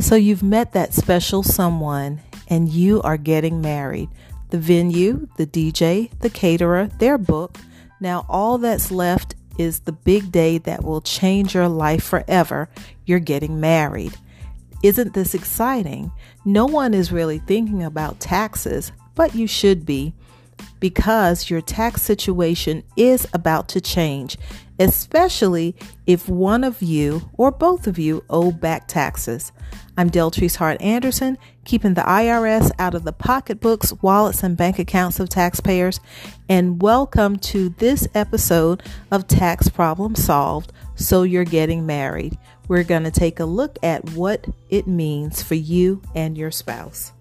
So you've met that special someone and you are getting married. The venue, the DJ, the caterer, they're book. Now all that's left is the big day that will change your life forever. You're getting married. Isn't this exciting? No one is really thinking about taxes, but you should be because your tax situation is about to change, especially if one of you or both of you owe back taxes. I'm Deltrice Hart Anderson, keeping the IRS out of the pocketbooks, wallets, and bank accounts of taxpayers. And welcome to this episode of Tax Problem Solved So You're Getting Married. We're going to take a look at what it means for you and your spouse.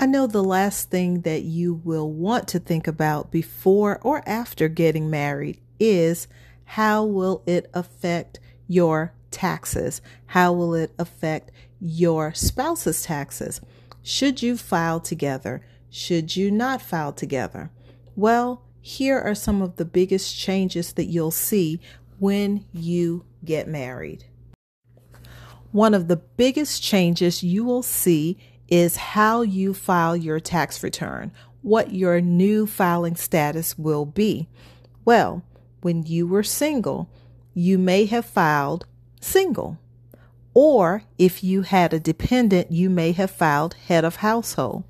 I know the last thing that you will want to think about before or after getting married is how will it affect your taxes? How will it affect your spouse's taxes? Should you file together? Should you not file together? Well, here are some of the biggest changes that you'll see when you get married. One of the biggest changes you will see is how you file your tax return, what your new filing status will be. Well, when you were single, you may have filed single. Or if you had a dependent, you may have filed head of household.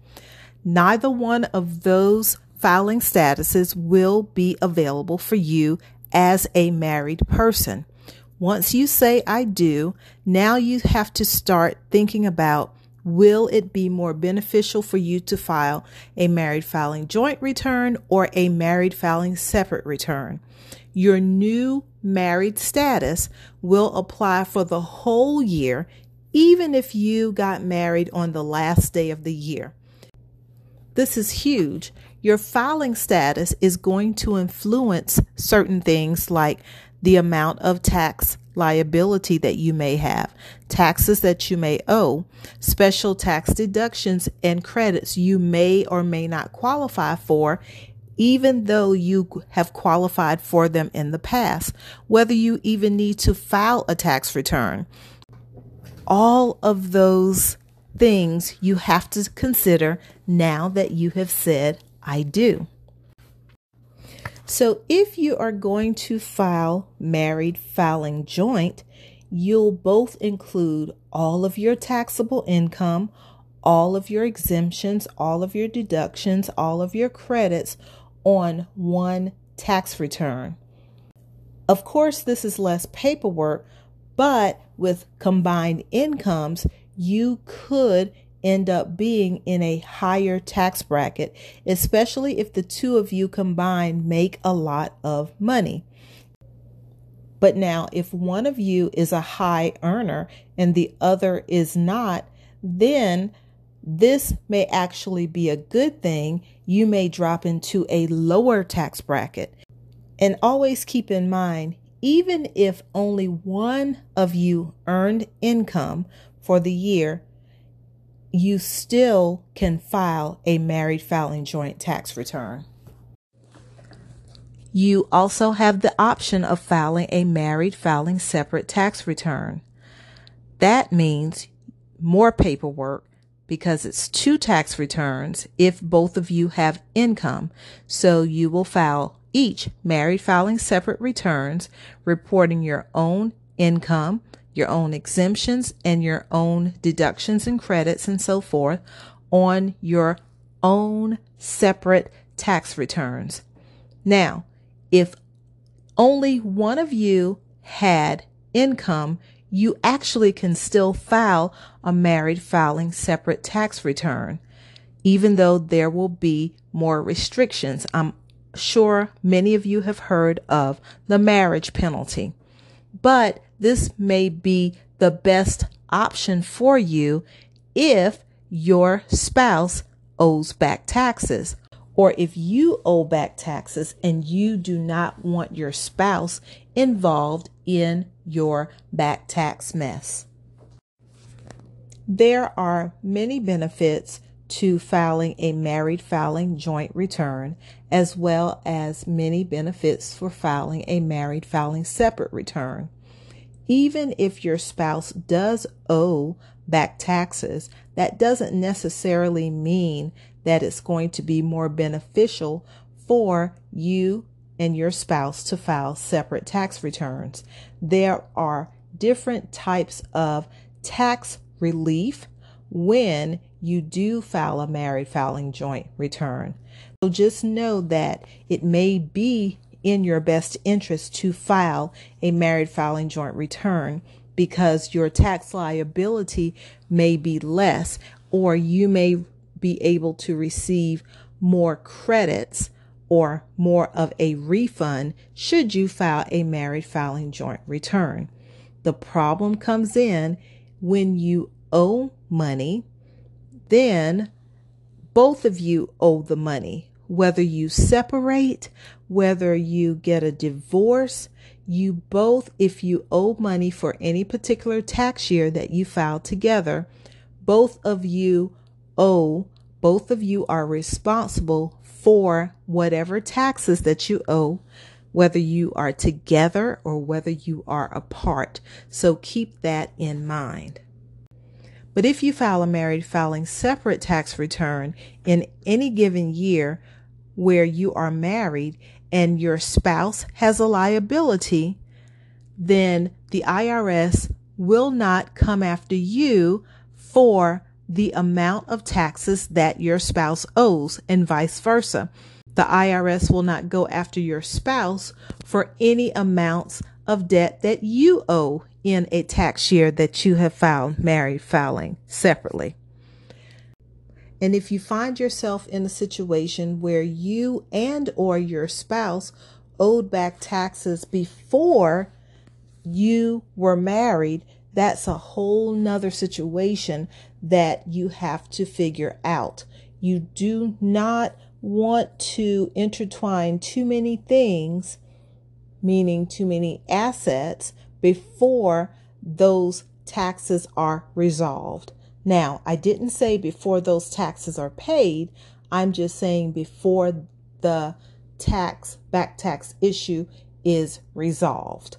Neither one of those filing statuses will be available for you as a married person. Once you say I do, now you have to start thinking about Will it be more beneficial for you to file a married filing joint return or a married filing separate return? Your new married status will apply for the whole year, even if you got married on the last day of the year. This is huge. Your filing status is going to influence certain things like the amount of tax liability that you may have, taxes that you may owe, special tax deductions and credits you may or may not qualify for, even though you have qualified for them in the past, whether you even need to file a tax return. All of those things you have to consider now that you have said, I do. So if you are going to file married filing joint, you'll both include all of your taxable income, all of your exemptions, all of your deductions, all of your credits on one tax return. Of course, this is less paperwork, but with combined incomes, you could end up being in a higher tax bracket, especially if the two of you combined make a lot of money. But now, if one of you is a high earner and the other is not, then this may actually be a good thing. You may drop into a lower tax bracket. And always keep in mind, even if only one of you earned income for the year, you still can file a married filing joint tax return. You also have the option of filing a married filing separate tax return. That means more paperwork because it's two tax returns if both of you have income. So you will file each married filing separate returns, reporting your own income, your own exemptions and your own deductions and credits and so forth on your own separate tax returns. Now, if only one of you had income, you actually can still file a married filing separate tax return, even though there will be more restrictions. I'm sure many of you have heard of the marriage penalty, but this may be the best option for you if your spouse owes back taxes or if you owe back taxes and you do not want your spouse involved in your back tax mess. There are many benefits to filing a married filing joint return, as well as many benefits for filing a married filing separate return. Even if your spouse does owe back taxes, that doesn't necessarily mean that it's going to be more beneficial for you and your spouse to file separate tax returns. There are different types of tax relief when you do file a married filing joint return. So just know that it may be in your best interest to file a married filing joint return because your tax liability may be less or you may be able to receive more credits or more of a refund should you file a married filing joint return. The problem comes in when you owe money, then both of you owe the money. Whether you separate, whether you get a divorce, you both, if you owe money for any particular tax year that you filed together, both of you owe, both of you are responsible for whatever taxes that you owe, whether you are together or whether you are apart. So keep that in mind. But if you file a married filing separate tax return in any given year where you are married and your spouse has a liability, then the IRS will not come after you for the amount of taxes that your spouse owes and vice versa. The IRS will not go after your spouse for any amounts of debt that you owe in a tax year that you have filed married filing separately. And if you find yourself in a situation where you and or your spouse owed back taxes before you were married, that's a whole nother situation that you have to figure out. You do not want to intertwine too many things, meaning too many assets, before those taxes are resolved. Now, I didn't say before those taxes are paid. I'm just saying before the tax, back tax issue is resolved.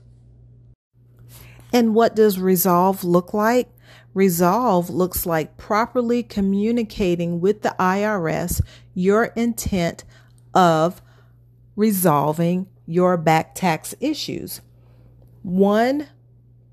And what does resolve look like? Resolve looks like properly communicating with the IRS your intent of resolving your back tax issues. One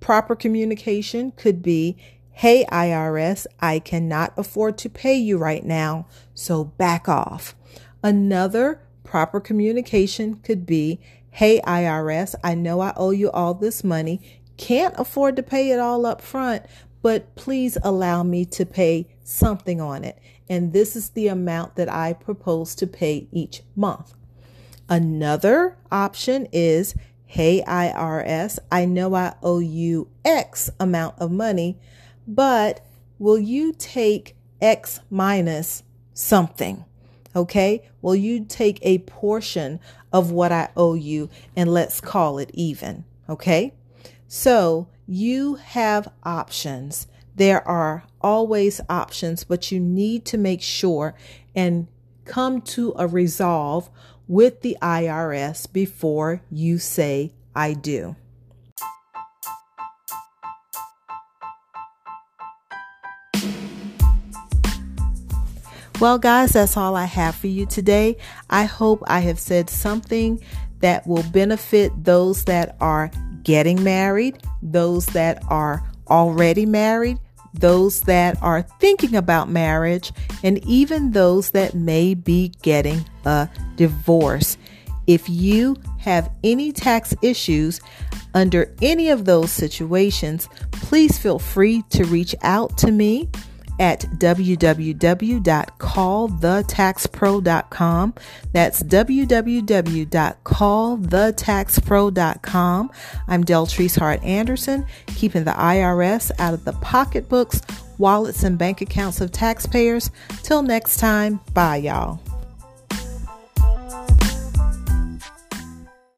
proper communication could be Hey, IRS, I cannot afford to pay you right now, so back off. Another proper communication could be Hey, IRS, I know I owe you all this money, can't afford to pay it all up front, but please allow me to pay something on it. And this is the amount that I propose to pay each month. Another option is Hey, IRS, I know I owe you X amount of money, but will you take X minus something? Okay. Will you take a portion of what I owe you and let's call it even? Okay. So you have options. There are always options, but you need to make sure and come to a resolve with the IRS before you say, I do. Well, guys, that's all I have for you today. I hope I have said something that will benefit those that are getting married, those that are already married, those that are thinking about marriage, and even those that may be getting a divorce. If you have any tax issues under any of those situations, please feel free to reach out to me at www.callthetaxpro.com. That's www.callthetaxpro.com. I'm Deltrice Hart Anderson, keeping the IRS out of the pocketbooks, wallets, and bank accounts of taxpayers. Till next time, bye, y'all.